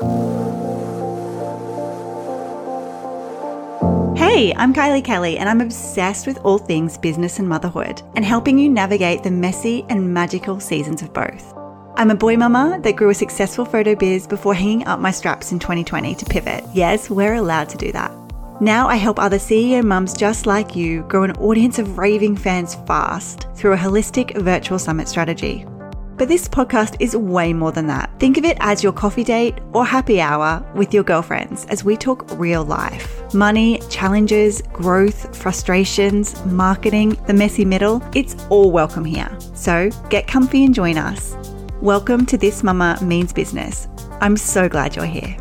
Hey, I'm Kylie Kelly, and I'm obsessed with all things business and motherhood and helping you navigate the messy and magical seasons of both. I'm a boy mama that grew a successful photo biz before hanging up my straps in 2020 to pivot. Yes, we're allowed to do that. Now I help other CEO mums just like you grow an audience of raving fans fast through a holistic virtual summit strategy. But this podcast is way more than that. Think of it as your coffee date or happy hour with your girlfriends as we talk real life. Money, challenges, growth, frustrations, marketing, the messy middle, it's all welcome here. So get comfy and join us. Welcome to This Mama Means Business. I'm so glad you're here.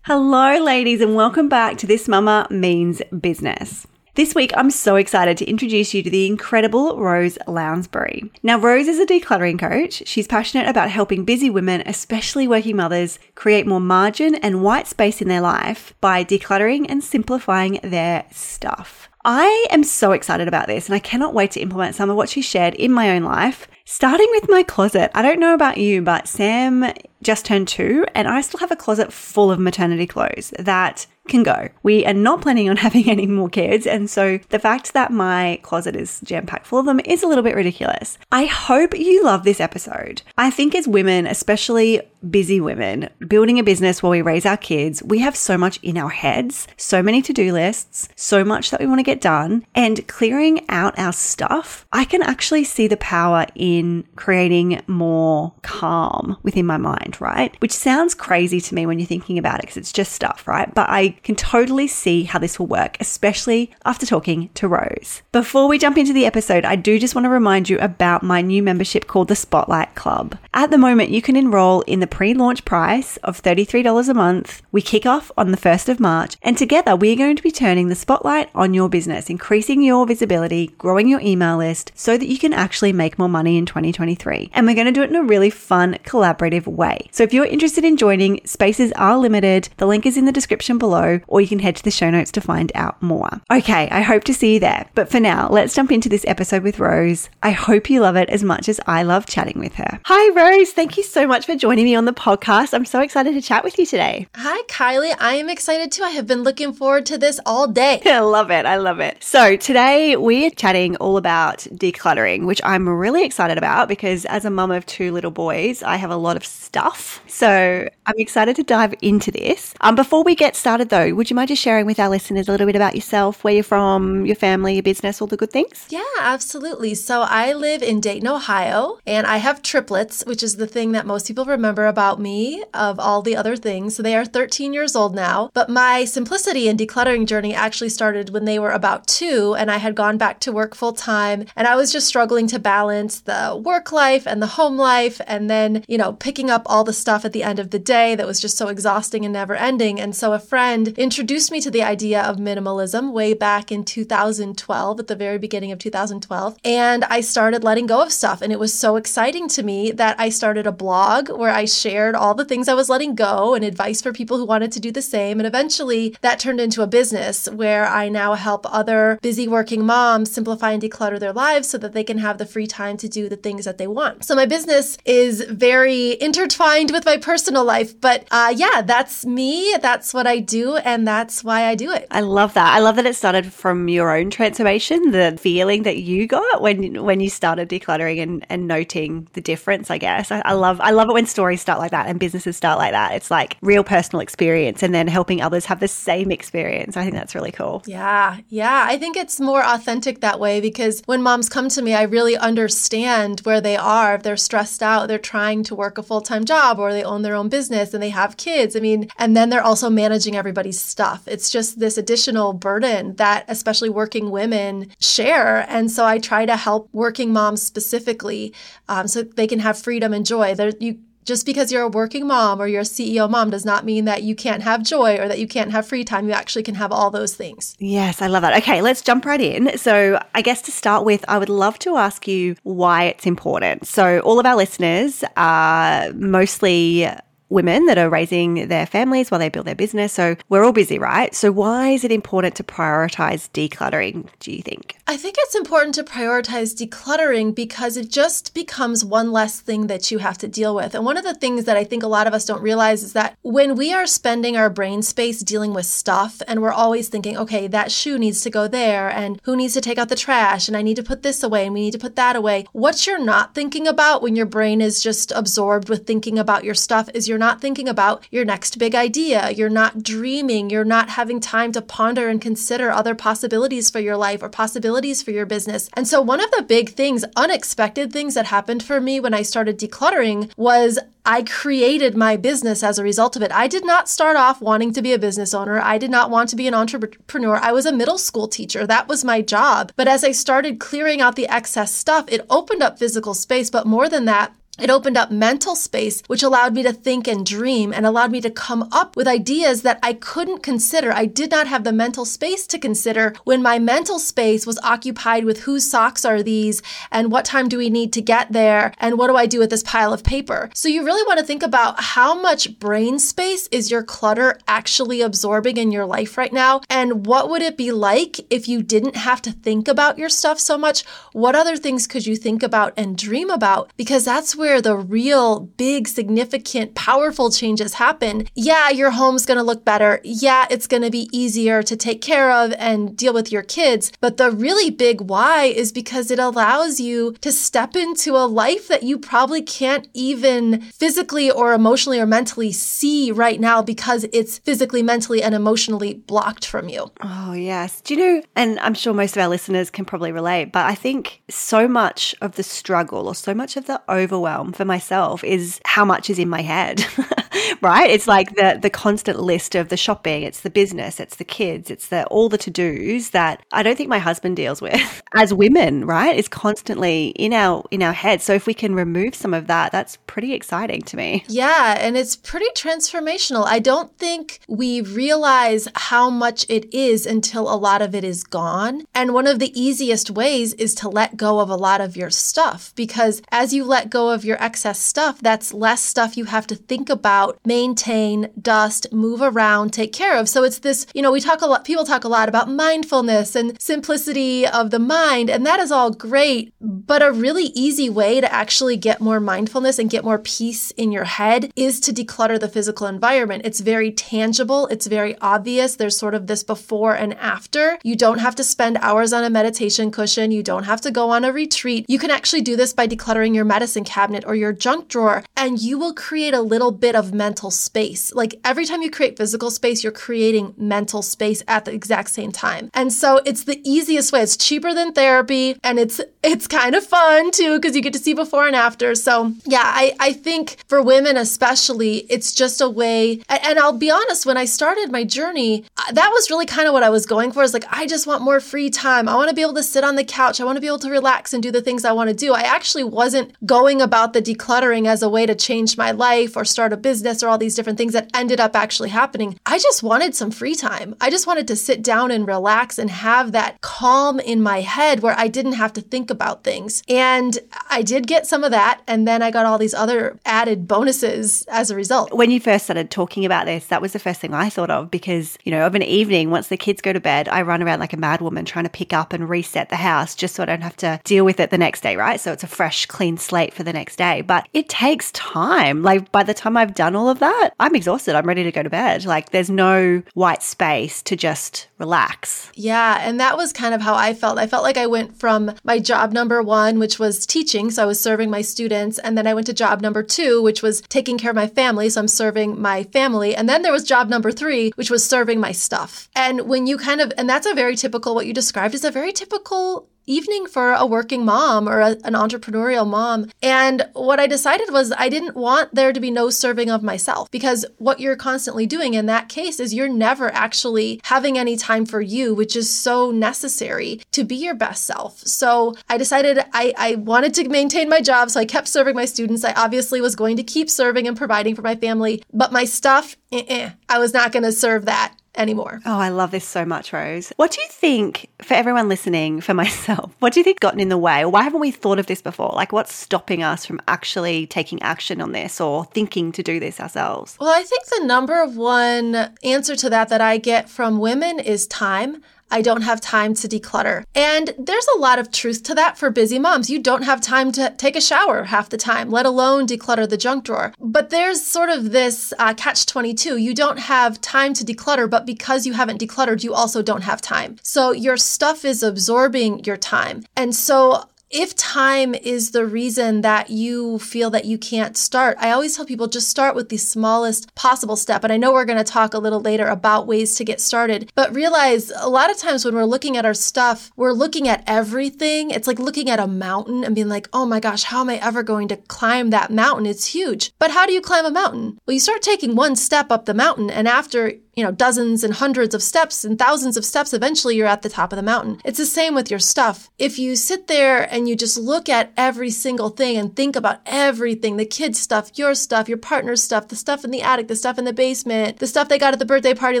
Hello, ladies, and welcome back to This Mama Means Business. This week, I'm so excited to introduce you to the incredible Rose Lounsbury. Now, Rose is a decluttering coach. She's passionate about helping busy women, especially working mothers, create more margin and white space in their life by decluttering and simplifying their stuff. I am so excited about this and I cannot wait to implement some of what she shared in my own life. Starting with my closet. I don't know about you, but Sam just turned two and I still have a closet full of maternity clothes that can go. We are not planning on having any more kids. And so the fact that my closet is jam packed full of them is a little bit ridiculous. I hope you love this episode. I think as women, especially busy women, building a business while we raise our kids, we have so much in our heads, so many to do lists, so much that we want to get done, and clearing out our stuff. I can actually see the power in creating more calm within my mind, right? Which sounds crazy to me when you're thinking about it because it's just stuff, right? But I can totally see how this will work, especially after talking to Rose. Before we jump into the episode, I do just want to remind you about my new membership called the Spotlight Club. At the moment, you can enroll in the pre launch price of $33 a month. We kick off on the 1st of March, and together we're going to be turning the spotlight on your business, increasing your visibility, growing your email list so that you can actually make more money in 2023. And we're going to do it in a really fun, collaborative way. So if you're interested in joining, spaces are limited. The link is in the description below, or you can head to the show notes to find out more. Okay, I hope to see you there. But for now, let's jump into this episode with Rose. I hope you love it as much as I love chatting with her. Hi, Rose. Thank you so much for joining me on the podcast. I'm so excited to chat with you today. Hi, Kylie. I am excited too. I have been looking forward to this all day. I love it. I love it. So, today we're chatting all about decluttering, which I'm really excited about because as a mum of two little boys, I have a lot of stuff. So, I'm excited to dive into this. Um, before we get started, though, would you mind just sharing with our listeners a little bit about yourself, where you're from, your family, your business, all the good things? Yeah, absolutely. So, I live in Dayton, Ohio, and I have triplets, which is the thing that most people remember about me of all the other things. So, they are 13 years old now, but my simplicity and decluttering journey actually started when they were about two, and I had gone back to work full time, and I was just struggling to balance the work life and the home life, and then, you know, picking up all the stuff at the end of the day that was just so exhausting and never ending. And so, a friend introduced me to the idea of minimalism way back in 2012, at the very beginning of 2012. And I started letting go of stuff. And it was so exciting to me that I started a blog where I shared all the things I was letting go and advice for people who wanted to do the same. And eventually that turned into a business where I now help other busy working moms simplify and declutter their lives so that they can have the free time to do the things that they want. So my business is very intertwined with my personal life. But uh, yeah, that's me. That's what I do. And that's why I do it. I love that. I love that it started from your own transformation, the feeling that you got when when you started decluttering and, and noting the difference, I guess. I, I love I love it when stories start like that and businesses start like that. It's like real personal experience and then helping others have the same experience. I think that's really cool. Yeah. Yeah. I think it's more authentic that way because when moms come to me, I really understand where they are. If they're stressed out, they're trying to work a full time job or they own their own business and they have kids. I mean, and then they're also managing everybody's stuff. It's just this additional burden that especially working women share. And so I try to help working moms specifically um, so they can have freedom and joy. There, you just because you're a working mom or you're a CEO mom does not mean that you can't have joy or that you can't have free time. You actually can have all those things. Yes, I love that. Okay, let's jump right in. So, I guess to start with, I would love to ask you why it's important. So, all of our listeners are mostly women that are raising their families while they build their business. So we're all busy, right? So why is it important to prioritize decluttering, do you think? I think it's important to prioritize decluttering because it just becomes one less thing that you have to deal with. And one of the things that I think a lot of us don't realize is that when we are spending our brain space dealing with stuff and we're always thinking, okay, that shoe needs to go there and who needs to take out the trash and I need to put this away and we need to put that away. What you're not thinking about when your brain is just absorbed with thinking about your stuff is you're not thinking about your next big idea. You're not dreaming. You're not having time to ponder and consider other possibilities for your life or possibilities for your business. And so, one of the big things, unexpected things that happened for me when I started decluttering was I created my business as a result of it. I did not start off wanting to be a business owner. I did not want to be an entrepreneur. I was a middle school teacher. That was my job. But as I started clearing out the excess stuff, it opened up physical space. But more than that, it opened up mental space, which allowed me to think and dream and allowed me to come up with ideas that I couldn't consider. I did not have the mental space to consider when my mental space was occupied with whose socks are these and what time do we need to get there and what do I do with this pile of paper. So you really want to think about how much brain space is your clutter actually absorbing in your life right now and what would it be like if you didn't have to think about your stuff so much? What other things could you think about and dream about? Because that's where where the real big, significant, powerful changes happen, yeah, your home's going to look better. Yeah, it's going to be easier to take care of and deal with your kids. But the really big why is because it allows you to step into a life that you probably can't even physically or emotionally or mentally see right now because it's physically, mentally, and emotionally blocked from you. Oh, yes. Do you know, and I'm sure most of our listeners can probably relate, but I think so much of the struggle or so much of the overwhelm overwhelm for myself is how much is in my head. right? It's like the the constant list of the shopping, it's the business, it's the kids, it's the all the to-dos that I don't think my husband deals with as women, right? It's constantly in our in our head. So if we can remove some of that, that's pretty exciting to me. Yeah, and it's pretty transformational. I don't think we realize how much it is until a lot of it is gone. And one of the easiest ways is to let go of a lot of your stuff because as you let go of your excess stuff, that's less stuff you have to think about maintain, dust, move around, take care of. So it's this, you know, we talk a lot, people talk a lot about mindfulness and simplicity of the mind, and that is all great. But a really easy way to actually get more mindfulness and get more peace in your head is to declutter the physical environment. It's very tangible, it's very obvious. There's sort of this before and after. You don't have to spend hours on a meditation cushion, you don't have to go on a retreat. You can actually do this by decluttering your medicine cabinet or your junk drawer, and you will create a little bit of mental space. Like every time you create physical space, you're creating mental space at the exact same time. And so it's the easiest way. It's cheaper than therapy and it's it's kind of fun too because you get to see before and after. So yeah, I, I think for women especially, it's just a way. And, and I'll be honest, when I started my journey, that was really kind of what I was going for. Is like I just want more free time. I want to be able to sit on the couch. I want to be able to relax and do the things I want to do. I actually wasn't going about the decluttering as a way to change my life or start a business or all these different things that ended up actually happening. I just wanted some free time. I just wanted to sit down and relax and have that calm in my head where I didn't have to think about things. And I did get some of that. And then I got all these other added bonuses as a result. When you first started talking about this, that was the first thing I thought of because, you know, of an evening, once the kids go to bed, I run around like a mad woman trying to pick up and reset the house just so I don't have to deal with it the next day, right? So it's a fresh, clean slate for the next day. But it takes time. Like by the time I've done all of that, I'm exhausted. I'm ready to go to bed. Like there's no white space to just relax. Yeah. And that was kind of how I felt. I felt like I went from my job number one, which was teaching. So I was serving my students. And then I went to job number two, which was taking care of my family. So I'm serving my family. And then there was job number three, which was serving my stuff. And when you kind of, and that's a very typical, what you described is a very typical evening for a working mom or a, an entrepreneurial mom. And what I decided was I didn't want there to be no serving of myself because what you're constantly doing in that case is you're never actually having any time for you, which is so necessary to be your best self. So I decided I, I wanted to maintain my job. So I kept serving my students. I obviously was going to keep serving and providing for my family, but my stuff, eh-eh, I was not going to serve that anymore. Oh, I love this so much, Rose. What do you think, for everyone listening, for myself, what do you think gotten in the way? Why haven't we thought of this before? Like, what's stopping us from actually taking action on this or thinking to do this ourselves? Well, I think the number one answer to that that I get from women is time. I don't have time to declutter. And there's a lot of truth to that for busy moms. You don't have time to take a shower half the time, let alone declutter the junk drawer. But there's sort of this uh, catch 22. You don't have time to declutter, but because you haven't decluttered, you also don't have time. So your stuff is absorbing your time. And so if time is the reason that you feel that you can't start, I always tell people just start with the smallest possible step. And I know we're going to talk a little later about ways to get started, but realize a lot of times when we're looking at our stuff, we're looking at everything. It's like looking at a mountain and being like, oh my gosh, how am I ever going to climb that mountain? It's huge. But how do you climb a mountain? Well, you start taking one step up the mountain, and after you know, dozens and hundreds of steps and thousands of steps, eventually you're at the top of the mountain. It's the same with your stuff. If you sit there and you just look at every single thing and think about everything the kids' stuff, your stuff, your partner's stuff, the stuff in the attic, the stuff in the basement, the stuff they got at the birthday party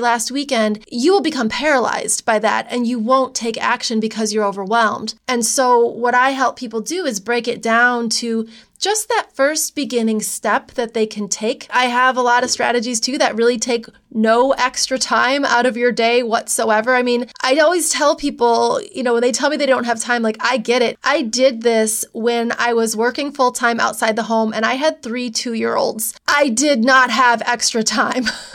last weekend, you will become paralyzed by that and you won't take action because you're overwhelmed. And so, what I help people do is break it down to just that first beginning step that they can take. I have a lot of strategies too that really take no extra time out of your day whatsoever. I mean, I always tell people, you know, when they tell me they don't have time, like, I get it. I did this when I was working full time outside the home and I had three two year olds. I did not have extra time.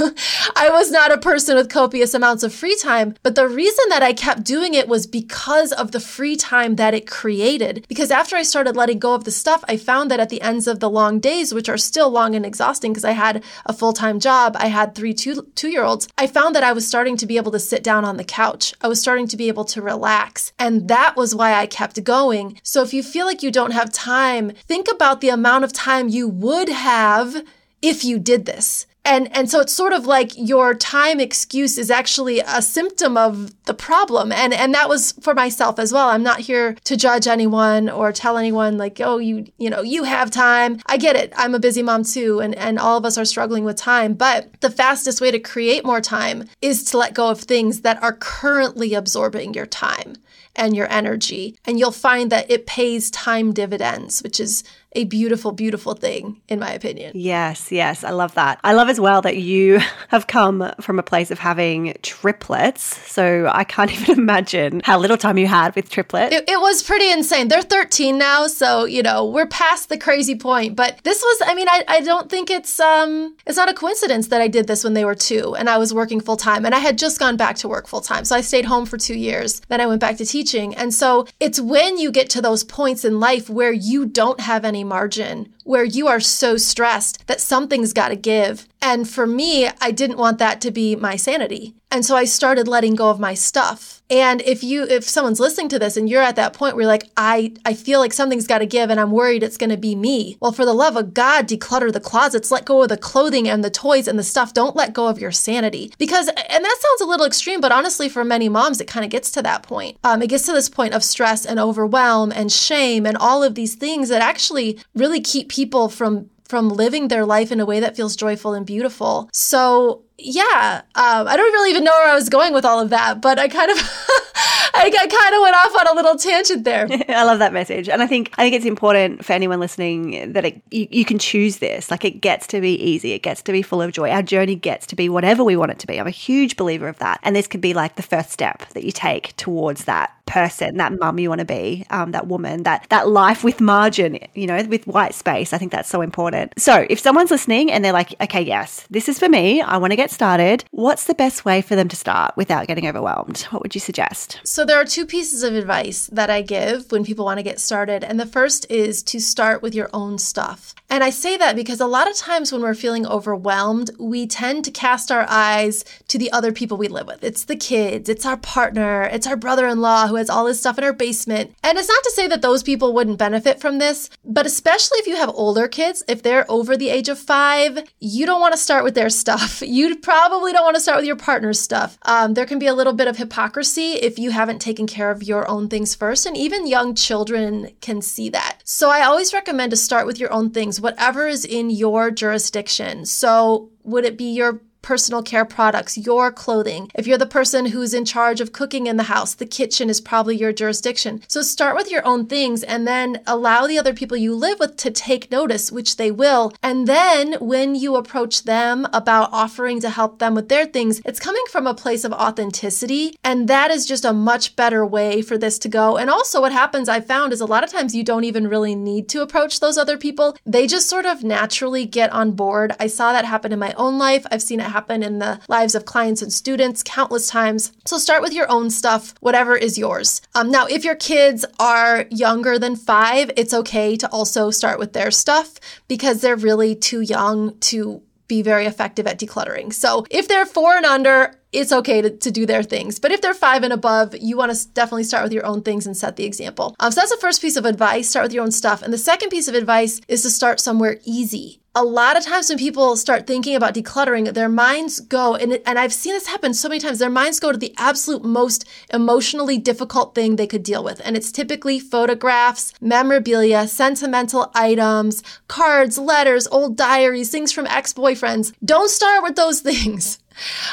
I was not a person with copious amounts of free time. But the reason that I kept doing it was because of the free time that it created. Because after I started letting go of the stuff, I found that at the ends of the long days, which are still long and exhausting because I had a full time job, I had three two, two year olds, I found that I was starting to be able to sit down on the couch. I was starting to be able to relax. And that was why I kept going. So if you feel like you don't have time, think about the amount of time you would have if you did this. And, and so it's sort of like your time excuse is actually a symptom of the problem. And, and that was for myself as well. I'm not here to judge anyone or tell anyone like, oh, you, you know, you have time. I get it. I'm a busy mom too. And, and all of us are struggling with time. But the fastest way to create more time is to let go of things that are currently absorbing your time and your energy. And you'll find that it pays time dividends, which is a beautiful, beautiful thing, in my opinion. Yes, yes. I love that. I love as well that you have come from a place of having triplets. So I can't even imagine how little time you had with triplets. It, it was pretty insane. They're 13 now. So, you know, we're past the crazy point. But this was, I mean, I, I don't think it's, um, it's not a coincidence that I did this when they were two and I was working full time and I had just gone back to work full time. So I stayed home for two years. Then I went back to teaching. And so it's when you get to those points in life where you don't have any margin, where you are so stressed that something's got to give. And for me, I didn't want that to be my sanity. And so I started letting go of my stuff. And if you if someone's listening to this and you're at that point where you're like, I, I feel like something's got to give and I'm worried it's going to be me. Well, for the love of God, declutter the closets, let go of the clothing and the toys and the stuff. Don't let go of your sanity. Because, and that sounds a little extreme, but honestly, for many moms, it kind of gets to that point. Um, it gets to this point of stress and overwhelm and shame and all of these things that actually really keep people from from living their life in a way that feels joyful and beautiful. So yeah, um, I don't really even know where I was going with all of that, but I kind of, I kind of went off on a little tangent there. I love that message, and I think I think it's important for anyone listening that it, you, you can choose this. Like it gets to be easy, it gets to be full of joy. Our journey gets to be whatever we want it to be. I'm a huge believer of that, and this could be like the first step that you take towards that person, that mum you want to be, um, that woman, that that life with margin, you know, with white space. I think that's so important. So if someone's listening and they're like, okay, yes, this is for me. I want to get started, what's the best way for them to start without getting overwhelmed? What would you suggest? So, there are two pieces of advice that I give when people want to get started. And the first is to start with your own stuff. And I say that because a lot of times when we're feeling overwhelmed, we tend to cast our eyes to the other people we live with. It's the kids, it's our partner, it's our brother in law who has all this stuff in our basement. And it's not to say that those people wouldn't benefit from this, but especially if you have older kids, if they're over the age of five, you don't want to start with their stuff. You probably don't want to start with your partner's stuff. Um, there can be a little bit of hypocrisy if you haven't taken care of your own things first, and even young children can see that. So I always recommend to start with your own things, whatever is in your jurisdiction. So would it be your personal care products, your clothing. If you're the person who's in charge of cooking in the house, the kitchen is probably your jurisdiction. So start with your own things and then allow the other people you live with to take notice, which they will. And then when you approach them about offering to help them with their things, it's coming from a place of authenticity. And that is just a much better way for this to go. And also, what happens I've found is a lot of times you don't even really need to approach those other people. They just sort of naturally get on board. I saw that happen in my own life. I've seen it happen in the lives of clients and students countless times. So start with your own stuff, whatever is yours. Um, now, if your kids are younger than five, it's okay to also start with their stuff because they're really too young to be very effective at decluttering. So if they're four and under, it's okay to, to do their things. But if they're five and above, you want to definitely start with your own things and set the example. Um, so that's the first piece of advice start with your own stuff. And the second piece of advice is to start somewhere easy a lot of times when people start thinking about decluttering, their minds go, and, and I've seen this happen so many times, their minds go to the absolute most emotionally difficult thing they could deal with. And it's typically photographs, memorabilia, sentimental items, cards, letters, old diaries, things from ex boyfriends. Don't start with those things.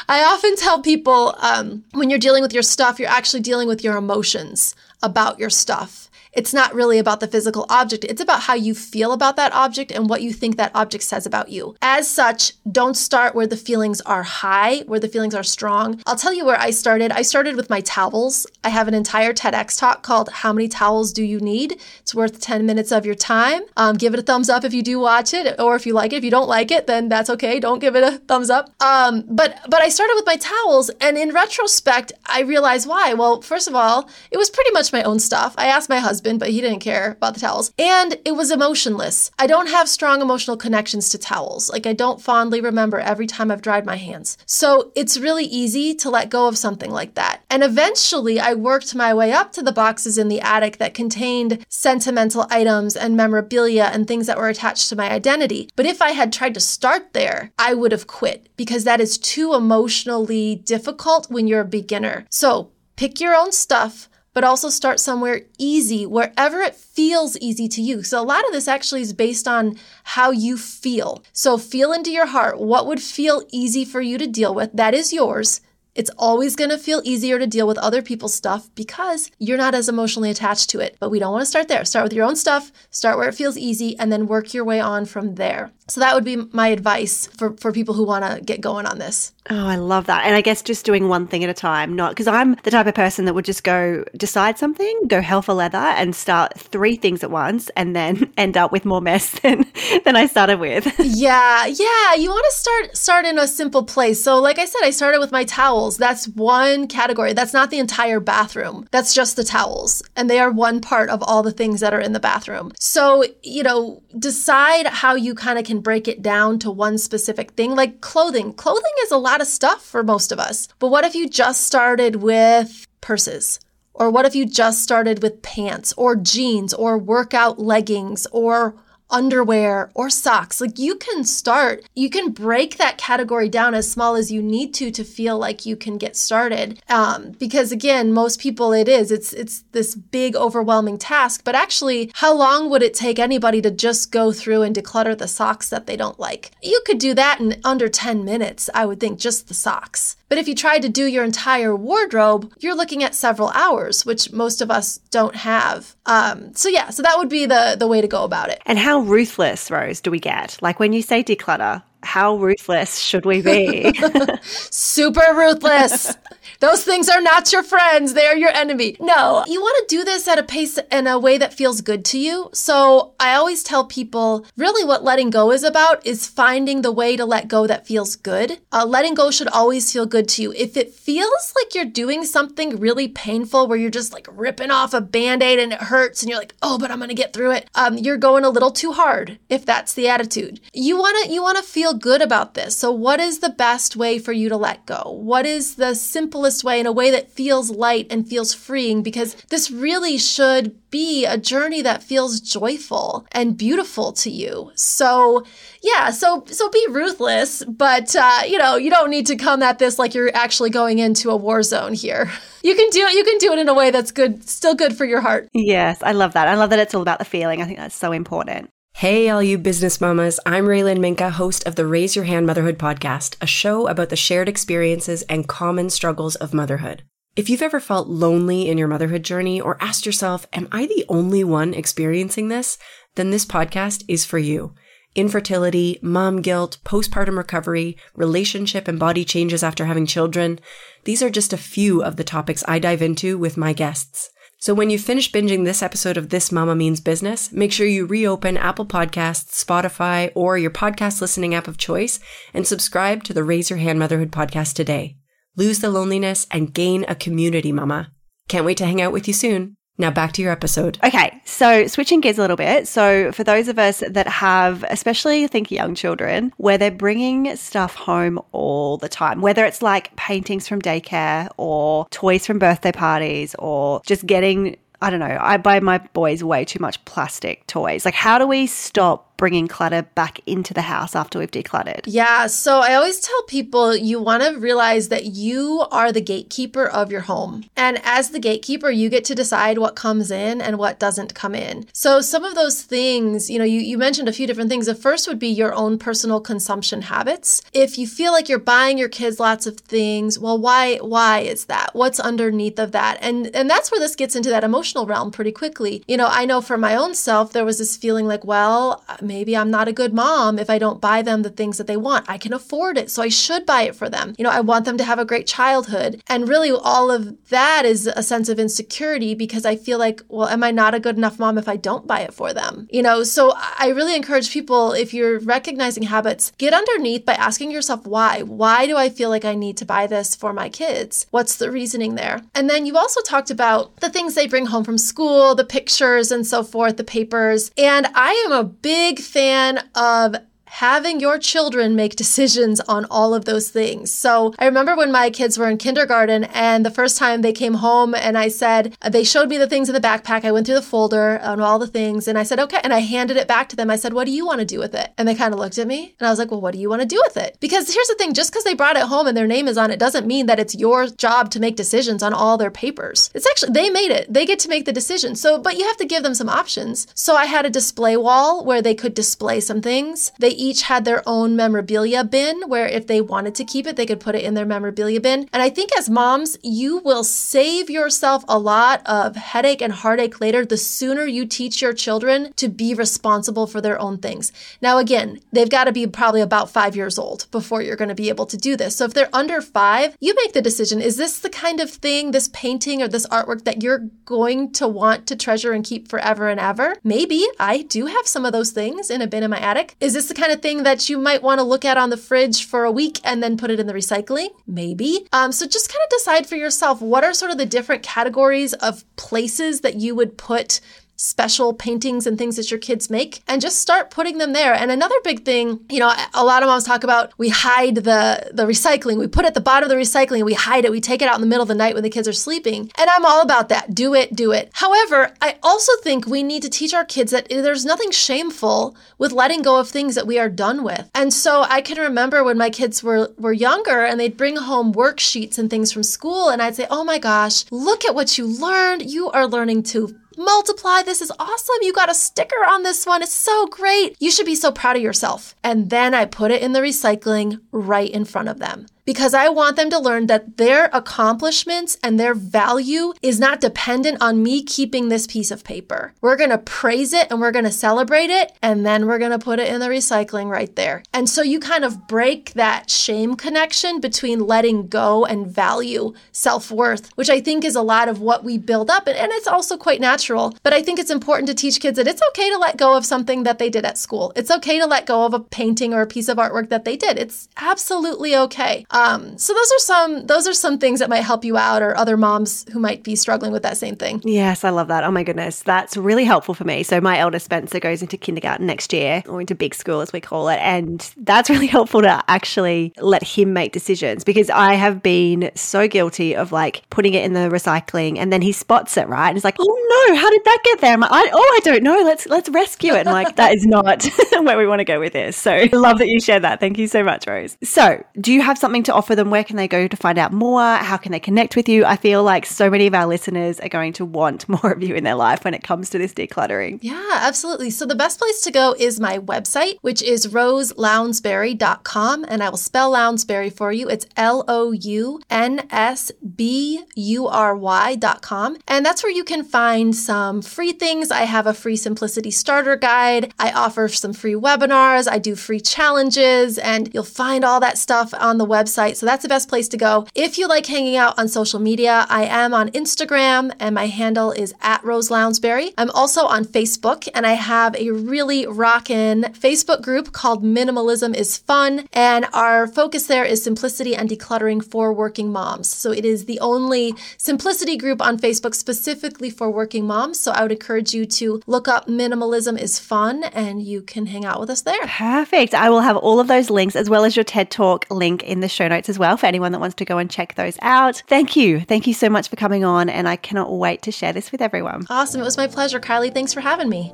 I often tell people um, when you're dealing with your stuff, you're actually dealing with your emotions about your stuff. It's not really about the physical object. It's about how you feel about that object and what you think that object says about you. As such, don't start where the feelings are high, where the feelings are strong. I'll tell you where I started. I started with my towels. I have an entire TEDx talk called How Many Towels Do You Need? It's worth 10 minutes of your time. Um, give it a thumbs up if you do watch it, or if you like it. If you don't like it, then that's okay. Don't give it a thumbs up. Um, but but I started with my towels, and in retrospect, I realized why. Well, first of all, it was pretty much my own stuff. I asked my husband husband, but he didn't care about the towels. And it was emotionless. I don't have strong emotional connections to towels. Like, I don't fondly remember every time I've dried my hands. So it's really easy to let go of something like that. And eventually, I worked my way up to the boxes in the attic that contained sentimental items and memorabilia and things that were attached to my identity. But if I had tried to start there, I would have quit because that is too emotionally difficult when you're a beginner. So pick your own stuff but also start somewhere easy, wherever it feels easy to you. So, a lot of this actually is based on how you feel. So, feel into your heart what would feel easy for you to deal with. That is yours. It's always going to feel easier to deal with other people's stuff because you're not as emotionally attached to it. But we don't want to start there. Start with your own stuff, start where it feels easy, and then work your way on from there. So that would be my advice for, for people who want to get going on this. Oh, I love that. And I guess just doing one thing at a time, not because I'm the type of person that would just go decide something, go hell for leather and start three things at once and then end up with more mess than, than I started with. yeah. Yeah. You want to start, start in a simple place. So like I said, I started with my towels. That's one category. That's not the entire bathroom. That's just the towels. And they are one part of all the things that are in the bathroom. So, you know, decide how you kind of can break it down to one specific thing, like clothing. Clothing is a lot of stuff for most of us. But what if you just started with purses? Or what if you just started with pants or jeans or workout leggings or underwear or socks. Like you can start, you can break that category down as small as you need to to feel like you can get started. Um, because again, most people it is, it's it's this big overwhelming task. But actually, how long would it take anybody to just go through and declutter the socks that they don't like? You could do that in under 10 minutes, I would think, just the socks. But if you tried to do your entire wardrobe, you're looking at several hours, which most of us don't have. Um, so yeah, so that would be the the way to go about it. And how ruthless, Rose, do we get? Like when you say declutter, how ruthless should we be? Super ruthless. Those things are not your friends, they are your enemy. No, you want to do this at a pace and a way that feels good to you. So I always tell people really what letting go is about is finding the way to let go that feels good. Uh, letting go should always feel good to you. If it feels like you're doing something really painful where you're just like ripping off a band aid and it hurts and you're like, oh, but I'm going to get through it, um, you're going a little too hard if that's the attitude. You want to, you want to feel good about this. So what is the best way for you to let go? What is the simplest way in a way that feels light and feels freeing because this really should be a journey that feels joyful and beautiful to you. So, yeah, so so be ruthless, but uh, you know, you don't need to come at this like you're actually going into a war zone here. You can do it you can do it in a way that's good, still good for your heart. Yes, I love that. I love that it's all about the feeling. I think that's so important. Hey, all you business mamas. I'm Raylan Minka, host of the Raise Your Hand Motherhood podcast, a show about the shared experiences and common struggles of motherhood. If you've ever felt lonely in your motherhood journey or asked yourself, am I the only one experiencing this? Then this podcast is for you. Infertility, mom guilt, postpartum recovery, relationship and body changes after having children. These are just a few of the topics I dive into with my guests. So when you finish binging this episode of This Mama Means Business, make sure you reopen Apple Podcasts, Spotify, or your podcast listening app of choice and subscribe to the Raise Your Hand Motherhood podcast today. Lose the loneliness and gain a community, mama. Can't wait to hang out with you soon. Now back to your episode. Okay, so switching gears a little bit. So, for those of us that have, especially I think young children, where they're bringing stuff home all the time, whether it's like paintings from daycare or toys from birthday parties or just getting I don't know. I buy my boys way too much plastic toys. Like, how do we stop bringing clutter back into the house after we've decluttered? Yeah. So I always tell people you want to realize that you are the gatekeeper of your home. And as the gatekeeper, you get to decide what comes in and what doesn't come in. So some of those things, you know, you, you mentioned a few different things. The first would be your own personal consumption habits. If you feel like you're buying your kids lots of things, well, why why is that? What's underneath of that? And and that's where this gets into that emotional realm pretty quickly. You know, I know for my own self, there was this feeling like, well, maybe I'm not a good mom if I don't buy them the things that they want. I can afford it, so I should buy it for them. You know, I want them to have a great childhood. And really, all of that is a sense of insecurity because I feel like, well, am I not a good enough mom if I don't buy it for them? You know, so I really encourage people, if you're recognizing habits, get underneath by asking yourself why. Why do I feel like I need to buy this for my kids? What's the reasoning there? And then you also talked about the things they bring home from school, the pictures and so forth, the papers. And I am a big fan of having your children make decisions on all of those things. So I remember when my kids were in kindergarten and the first time they came home and I said, they showed me the things in the backpack. I went through the folder on all the things and I said, okay. And I handed it back to them. I said, what do you want to do with it? And they kind of looked at me and I was like, well, what do you want to do with it? Because here's the thing just because they brought it home and their name is on it doesn't mean that it's your job to make decisions on all their papers. It's actually, they made it. They get to make the decision. So, but you have to give them some options. So I had a display wall where they could display some things. They each had their own memorabilia bin where if they wanted to keep it, they could put it in their memorabilia bin. And I think as moms, you will save yourself a lot of headache and heartache later the sooner you teach your children to be responsible for their own things. Now, again, they've got to be probably about five years old before you're going to be able to do this. So if they're under five, you make the decision is this the kind of thing, this painting or this artwork that you're going to want to treasure and keep forever and ever? Maybe I do have some of those things in a bin in my attic. Is this the kind of thing that that you might want to look at on the fridge for a week and then put it in the recycling? Maybe. Um, so just kind of decide for yourself what are sort of the different categories of places that you would put special paintings and things that your kids make and just start putting them there. And another big thing, you know, a lot of moms talk about we hide the the recycling. We put it at the bottom of the recycling, we hide it, we take it out in the middle of the night when the kids are sleeping. And I'm all about that. Do it, do it. However, I also think we need to teach our kids that there's nothing shameful with letting go of things that we are done with. And so I can remember when my kids were were younger and they'd bring home worksheets and things from school and I'd say, "Oh my gosh, look at what you learned. You are learning to multiply. This is awesome. You got a sticker on this one. It's so great. You should be so proud of yourself. And then I put it in the recycling right in front of them because I want them to learn that their accomplishments and their value is not dependent on me keeping this piece of paper. We're going to praise it and we're going to celebrate it, and then we're going to put it in the recycling right there. And so you kind of break that shame connection between letting go and value self worth, which I think is a lot of what we build up. And it's also quite natural. But I think it's important to teach kids that it's okay to let go of something that they did at school. It's okay to let go of a painting or a piece of artwork that they did. It's absolutely okay. Um, so those are some those are some things that might help you out, or other moms who might be struggling with that same thing. Yes, I love that. Oh my goodness, that's really helpful for me. So my eldest Spencer goes into kindergarten next year, or into big school as we call it, and that's really helpful to actually let him make decisions because I have been so guilty of like putting it in the recycling, and then he spots it right, and he's like, "Oh no, how did that get there?" I'm like, "Oh, I don't know. Let's let's rescue it." And like that is not where we want to go with this. So I love that you shared that. Thank you so much, Rose. So, do you have something to offer them, where can they go to find out more? How can they connect with you? I feel like so many of our listeners are going to want more of you in their life when it comes to this decluttering. Yeah, absolutely. So the best place to go is my website, which is roselounsbury.com. And I will spell Lounsbury for you. It's L O U N S B U R Y.com. And that's where you can find some free things. I have a free simplicity starter guide. I offer some free webinars. I do free challenges, and you'll find all that stuff on the website. So that's the best place to go. If you like hanging out on social media, I am on Instagram and my handle is at Rose Lounsbury. I'm also on Facebook and I have a really rockin' Facebook group called Minimalism is Fun. And our focus there is simplicity and decluttering for working moms. So it is the only simplicity group on Facebook specifically for working moms. So I would encourage you to look up Minimalism is Fun and you can hang out with us there. Perfect. I will have all of those links as well as your TED Talk link in the show notes as well for anyone that wants to go and check those out. Thank you. Thank you so much for coming on. And I cannot wait to share this with everyone. Awesome. It was my pleasure, Kylie. Thanks for having me.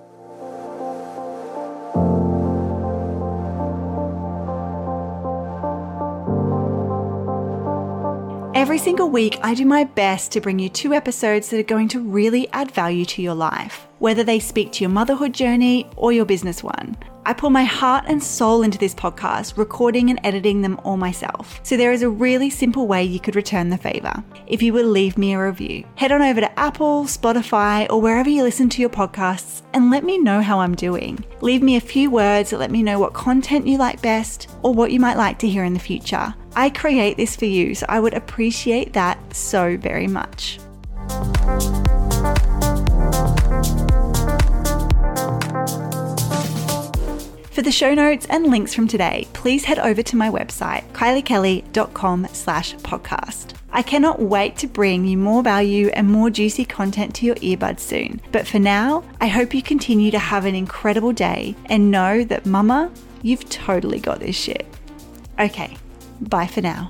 Every single week, I do my best to bring you two episodes that are going to really add value to your life, whether they speak to your motherhood journey or your business one. I pour my heart and soul into this podcast, recording and editing them all myself. So there is a really simple way you could return the favor. If you would leave me a review, head on over to Apple, Spotify, or wherever you listen to your podcasts and let me know how I'm doing. Leave me a few words that let me know what content you like best or what you might like to hear in the future. I create this for you, so I would appreciate that so very much. For the show notes and links from today, please head over to my website, kyliekelly.com slash podcast. I cannot wait to bring you more value and more juicy content to your earbuds soon. But for now, I hope you continue to have an incredible day and know that mama, you've totally got this shit. Okay, bye for now.